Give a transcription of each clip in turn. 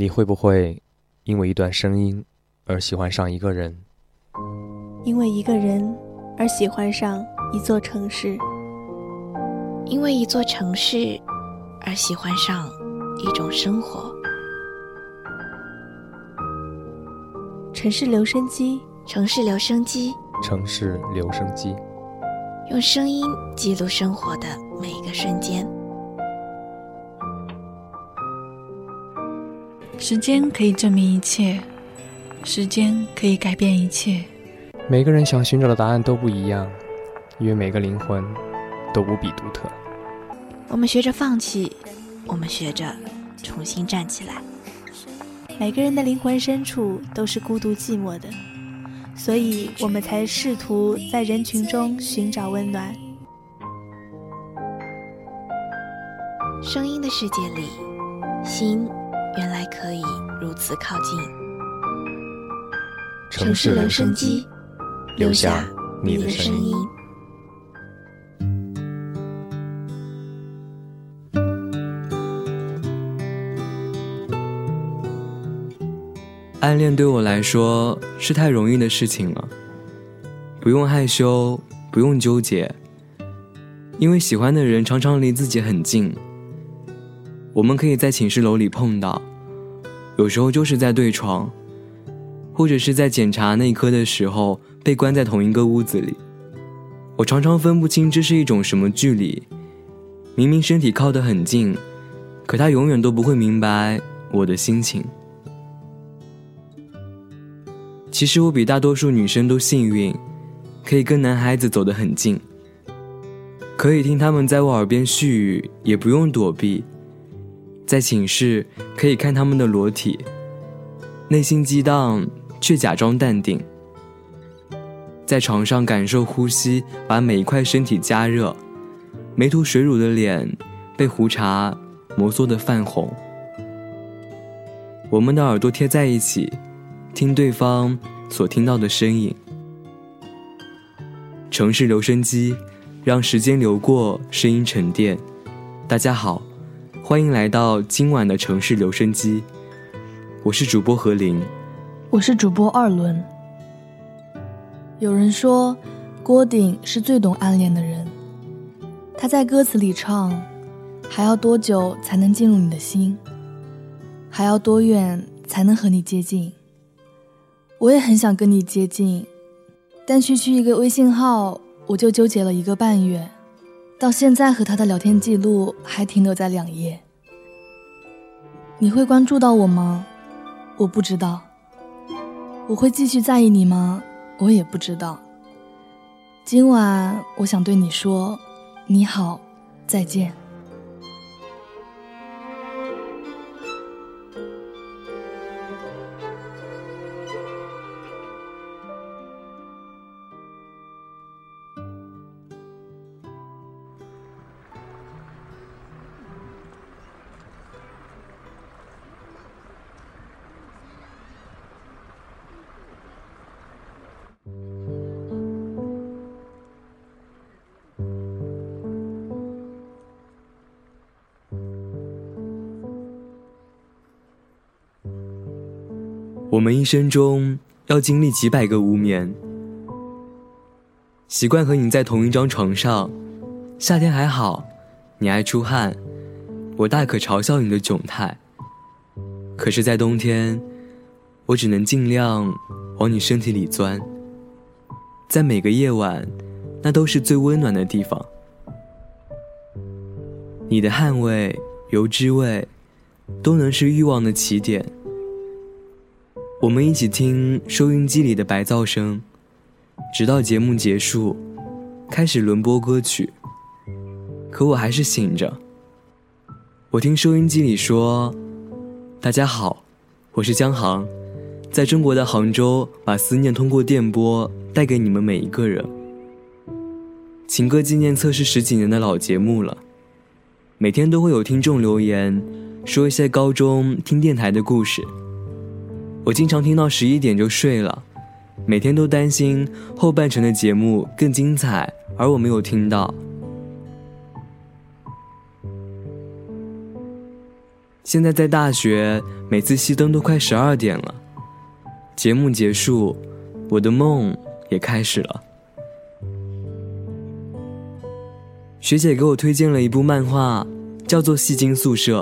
你会不会因为一段声音而喜欢上一个人？因为一个人而喜欢上一座城市？因为一座城市而喜欢上一种生活？城市留声机，城市留声机，城市留声机，用声音记录生活的每一个瞬间。时间可以证明一切，时间可以改变一切。每个人想寻找的答案都不一样，因为每个灵魂都无比独特。我们学着放弃，我们学着重新站起来。每个人的灵魂深处都是孤独寂寞的，所以我们才试图在人群中寻找温暖。声音的世界里，心。原来可以如此靠近。城市留声机，留下你的声音。暗恋对我来说是太容易的事情了，不用害羞，不用纠结，因为喜欢的人常常离自己很近。我们可以在寝室楼里碰到，有时候就是在对床，或者是在检查内科的时候被关在同一个屋子里。我常常分不清这是一种什么距离，明明身体靠得很近，可他永远都不会明白我的心情。其实我比大多数女生都幸运，可以跟男孩子走得很近，可以听他们在我耳边絮语，也不用躲避。在寝室可以看他们的裸体，内心激荡却假装淡定。在床上感受呼吸，把每一块身体加热，没涂水乳的脸被胡茬摩挲的泛红。我们的耳朵贴在一起，听对方所听到的声音。城市留声机，让时间流过，声音沉淀。大家好。欢迎来到今晚的城市留声机，我是主播何林，我是主播二轮。有人说，郭顶是最懂暗恋的人，他在歌词里唱：“还要多久才能进入你的心？还要多远才能和你接近？”我也很想跟你接近，但区区一个微信号，我就纠结了一个半月。到现在和他的聊天记录还停留在两页。你会关注到我吗？我不知道。我会继续在意你吗？我也不知道。今晚我想对你说，你好，再见。我们一生中要经历几百个无眠，习惯和你在同一张床上。夏天还好，你爱出汗，我大可嘲笑你的窘态。可是，在冬天，我只能尽量往你身体里钻。在每个夜晚，那都是最温暖的地方。你的汗味、油脂味，都能是欲望的起点。我们一起听收音机里的白噪声，直到节目结束，开始轮播歌曲。可我还是醒着。我听收音机里说：“大家好，我是江航，在中国的杭州，把思念通过电波带给你们每一个人。”情歌纪念册是十几年的老节目了，每天都会有听众留言，说一些高中听电台的故事。我经常听到十一点就睡了，每天都担心后半程的节目更精彩，而我没有听到。现在在大学，每次熄灯都快十二点了。节目结束，我的梦也开始了。学姐给我推荐了一部漫画，叫做《戏精宿舍》。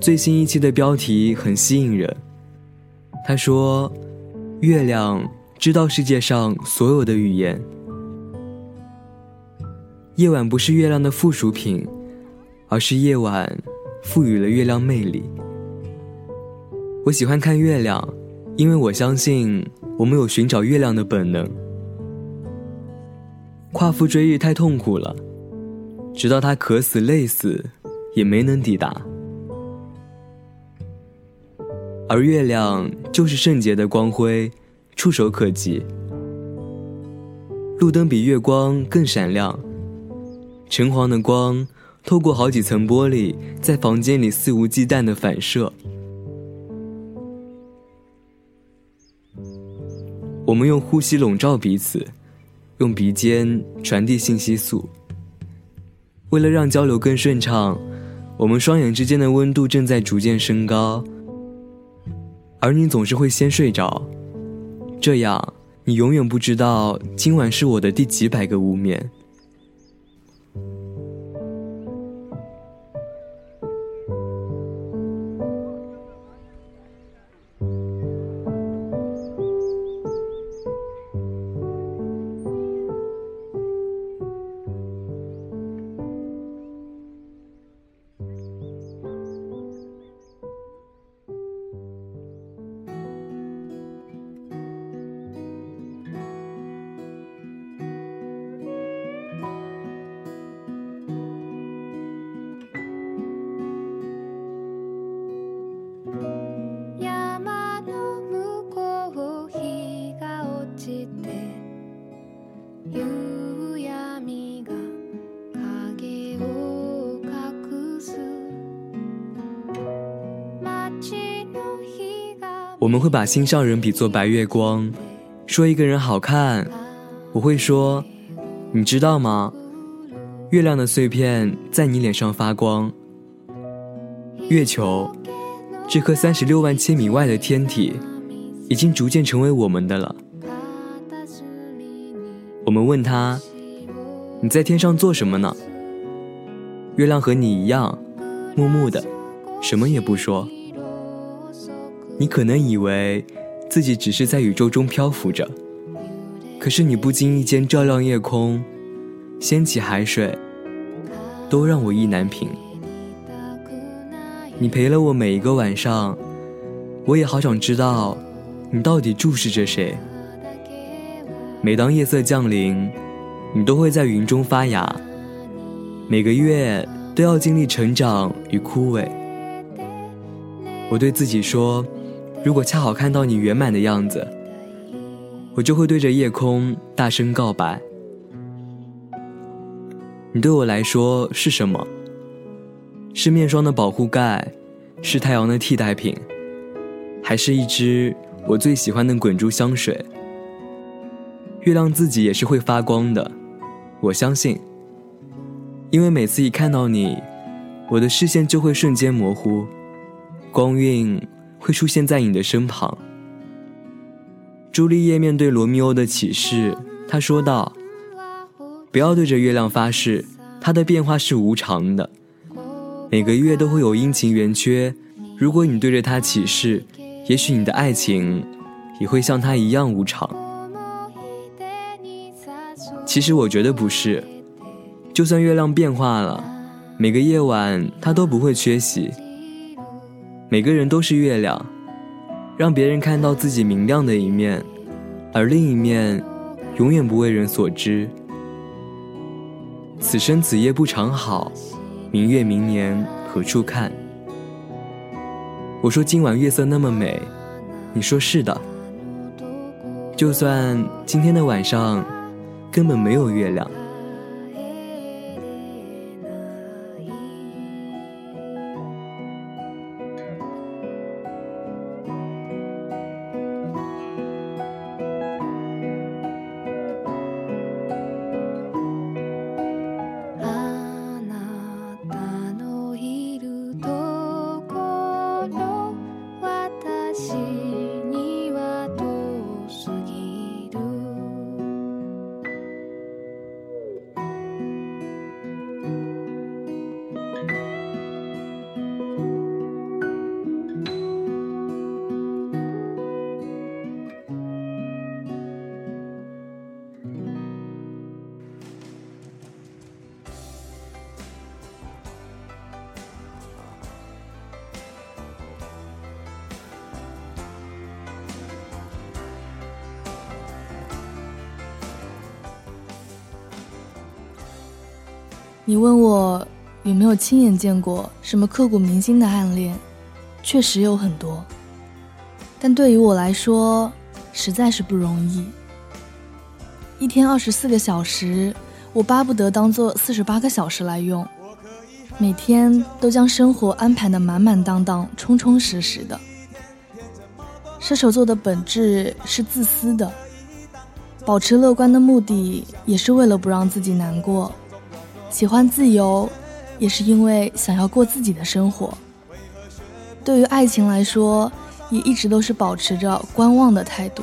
最新一期的标题很吸引人。他说：“月亮知道世界上所有的语言。夜晚不是月亮的附属品，而是夜晚赋予了月亮魅力。我喜欢看月亮，因为我相信我们有寻找月亮的本能。夸父追日太痛苦了。”直到他渴死累死，也没能抵达。而月亮就是圣洁的光辉，触手可及。路灯比月光更闪亮，橙黄的光透过好几层玻璃，在房间里肆无忌惮的反射。我们用呼吸笼罩彼此，用鼻尖传递信息素。为了让交流更顺畅，我们双眼之间的温度正在逐渐升高。而你总是会先睡着，这样你永远不知道今晚是我的第几百个无眠。我们会把心上人比作白月光，说一个人好看，我会说，你知道吗？月亮的碎片在你脸上发光。月球，这颗三十六万千米外的天体，已经逐渐成为我们的了。我们问他，你在天上做什么呢？月亮和你一样，木木的，什么也不说。你可能以为自己只是在宇宙中漂浮着，可是你不经意间照亮夜空，掀起海水，都让我意难平。你陪了我每一个晚上，我也好想知道，你到底注视着谁。每当夜色降临，你都会在云中发芽。每个月都要经历成长与枯萎。我对自己说。如果恰好看到你圆满的样子，我就会对着夜空大声告白。你对我来说是什么？是面霜的保护盖，是太阳的替代品，还是一支我最喜欢的滚珠香水？月亮自己也是会发光的，我相信。因为每次一看到你，我的视线就会瞬间模糊，光晕。会出现在你的身旁。朱丽叶面对罗密欧的启示，她说道：“不要对着月亮发誓，它的变化是无常的，每个月都会有阴晴圆缺。如果你对着它起誓，也许你的爱情也会像它一样无常。其实我觉得不是，就算月亮变化了，每个夜晚它都不会缺席。”每个人都是月亮，让别人看到自己明亮的一面，而另一面永远不为人所知。此生此夜不长好，明月明年何处看？我说今晚月色那么美，你说是的。就算今天的晚上根本没有月亮。你问我有没有亲眼见过什么刻骨铭心的暗恋，确实有很多，但对于我来说，实在是不容易。一天二十四个小时，我巴不得当做四十八个小时来用，每天都将生活安排的满满当当、充充实实的。射手座的本质是自私的，保持乐观的目的也是为了不让自己难过。喜欢自由，也是因为想要过自己的生活。对于爱情来说，也一直都是保持着观望的态度。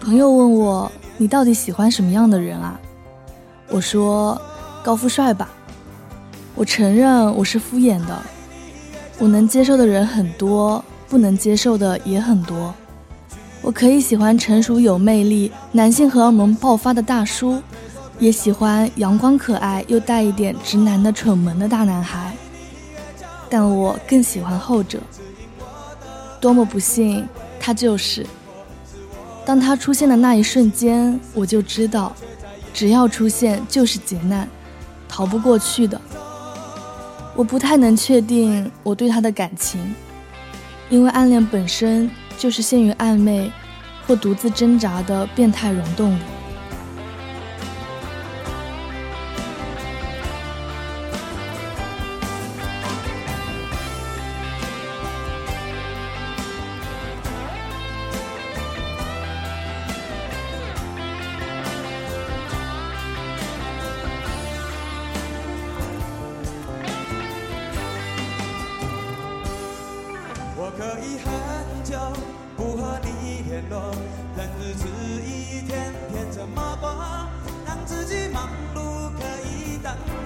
朋友问我：“你到底喜欢什么样的人啊？”我说：“高富帅吧。”我承认我是敷衍的，我能接受的人很多，不能接受的也很多。我可以喜欢成熟有魅力、男性荷尔蒙爆发的大叔。也喜欢阳光可爱又带一点直男的蠢萌的大男孩，但我更喜欢后者。多么不幸，他就是。当他出现的那一瞬间，我就知道，只要出现就是劫难，逃不过去的。我不太能确定我对他的感情，因为暗恋本身就是陷于暧昧或独自挣扎的变态溶洞里。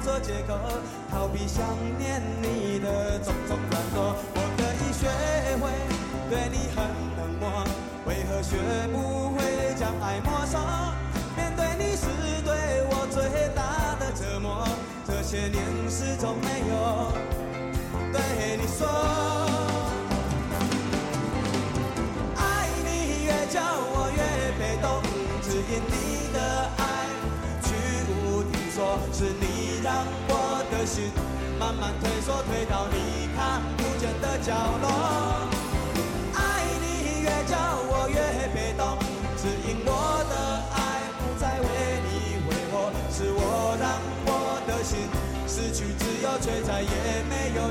做借口逃避想念你的种种软弱我可以学会对你很冷漠为何学不会将爱没收面对你是对我最大的折磨这些年始终没有对你说爱你越久我越被动只因你的爱居无定所是你心慢慢退缩，退到你看不见的角落。爱你越久我越被动，只因我的爱不再为你挥霍，是我让我的心失去自由，却再也没有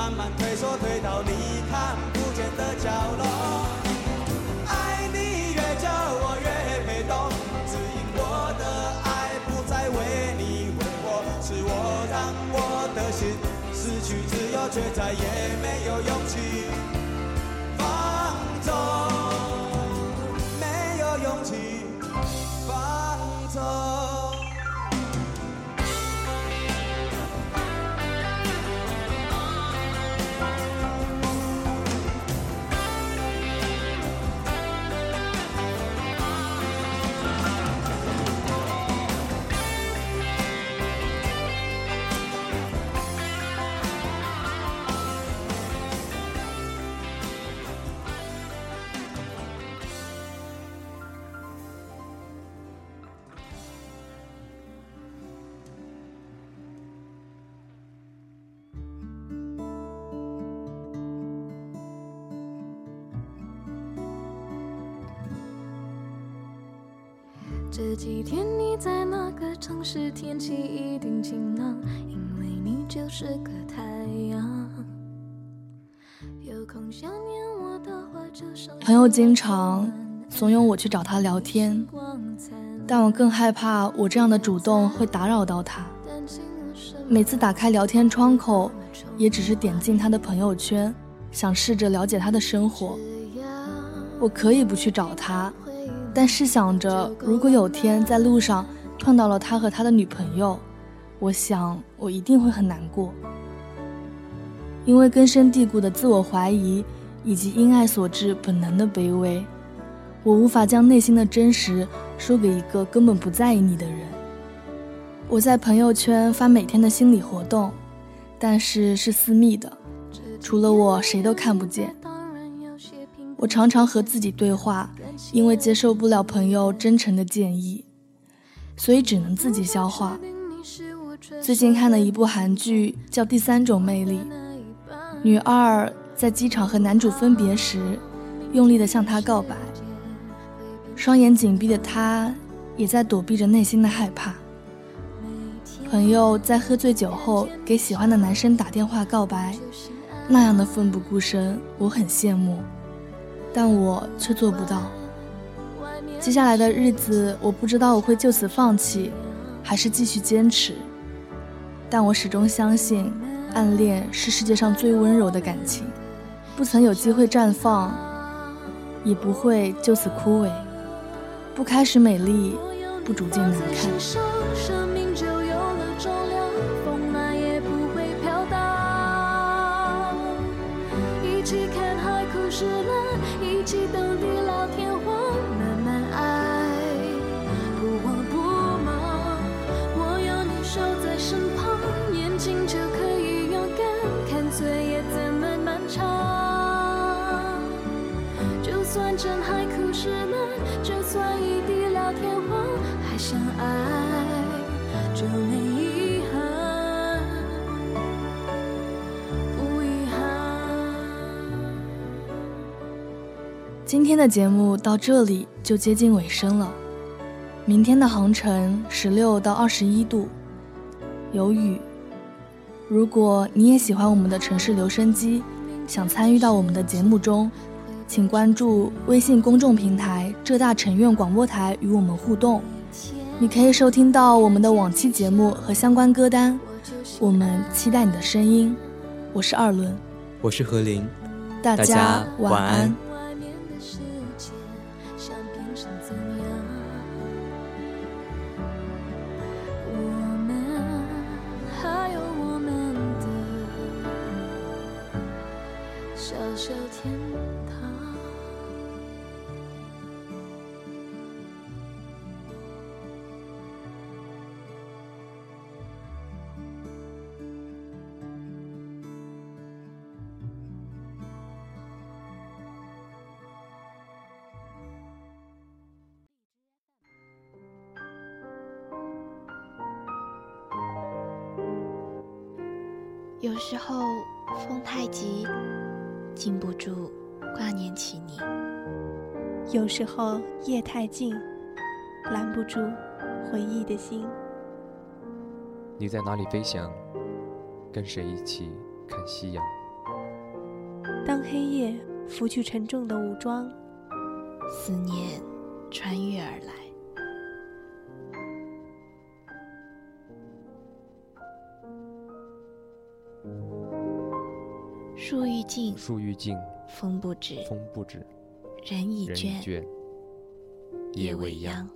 慢慢退缩，退到你看不见的角落。爱你越久我越被动，只因我的爱不再为你挥霍，是我让我的心失去自由，却再也没有勇气放纵，这几天你在哪个城市？天气一定晴朗，因为你就是个太阳。朋友经常怂恿我去找他聊天，但我更害怕我这样的主动会打扰到他。每次打开聊天窗口，也只是点进他的朋友圈，想试着了解他的生活。我可以不去找他。但试想着，如果有天在路上碰到了他和他的女朋友，我想我一定会很难过，因为根深蒂固的自我怀疑以及因爱所致本能的卑微，我无法将内心的真实说给一个根本不在意你的人。我在朋友圈发每天的心理活动，但是是私密的，除了我谁都看不见。我常常和自己对话，因为接受不了朋友真诚的建议，所以只能自己消化。最近看了一部韩剧，叫《第三种魅力》，女二在机场和男主分别时，用力地向他告白，双眼紧闭的她，也在躲避着内心的害怕。朋友在喝醉酒后给喜欢的男生打电话告白，那样的奋不顾身，我很羡慕，但我却做不到。接下来的日子，我不知道我会就此放弃，还是继续坚持。但我始终相信，暗恋是世界上最温柔的感情，不曾有机会绽放，也不会就此枯萎。不开始美丽，不逐渐难看。算真海枯石烂，就算已地老天荒，还想爱就没遗憾今天的节目到这里就接近尾声了。明天的航程十六到二十一度，有雨。如果你也喜欢我们的城市留声机，想参与到我们的节目中，请关注微信公众平台浙大城院广播台与我们互动。你可以收听到我们的往期节目和相关歌单。我们期待你的声音。我是二轮，我是何林，大家晚安。有时候风太急，禁不住挂念起你；有时候夜太静，拦不住回忆的心。你在哪里飞翔？跟谁一起看夕阳？当黑夜拂去沉重的武装，思念穿越而来。树欲静，树欲静，风不止，风不止，人已倦，倦，夜未央。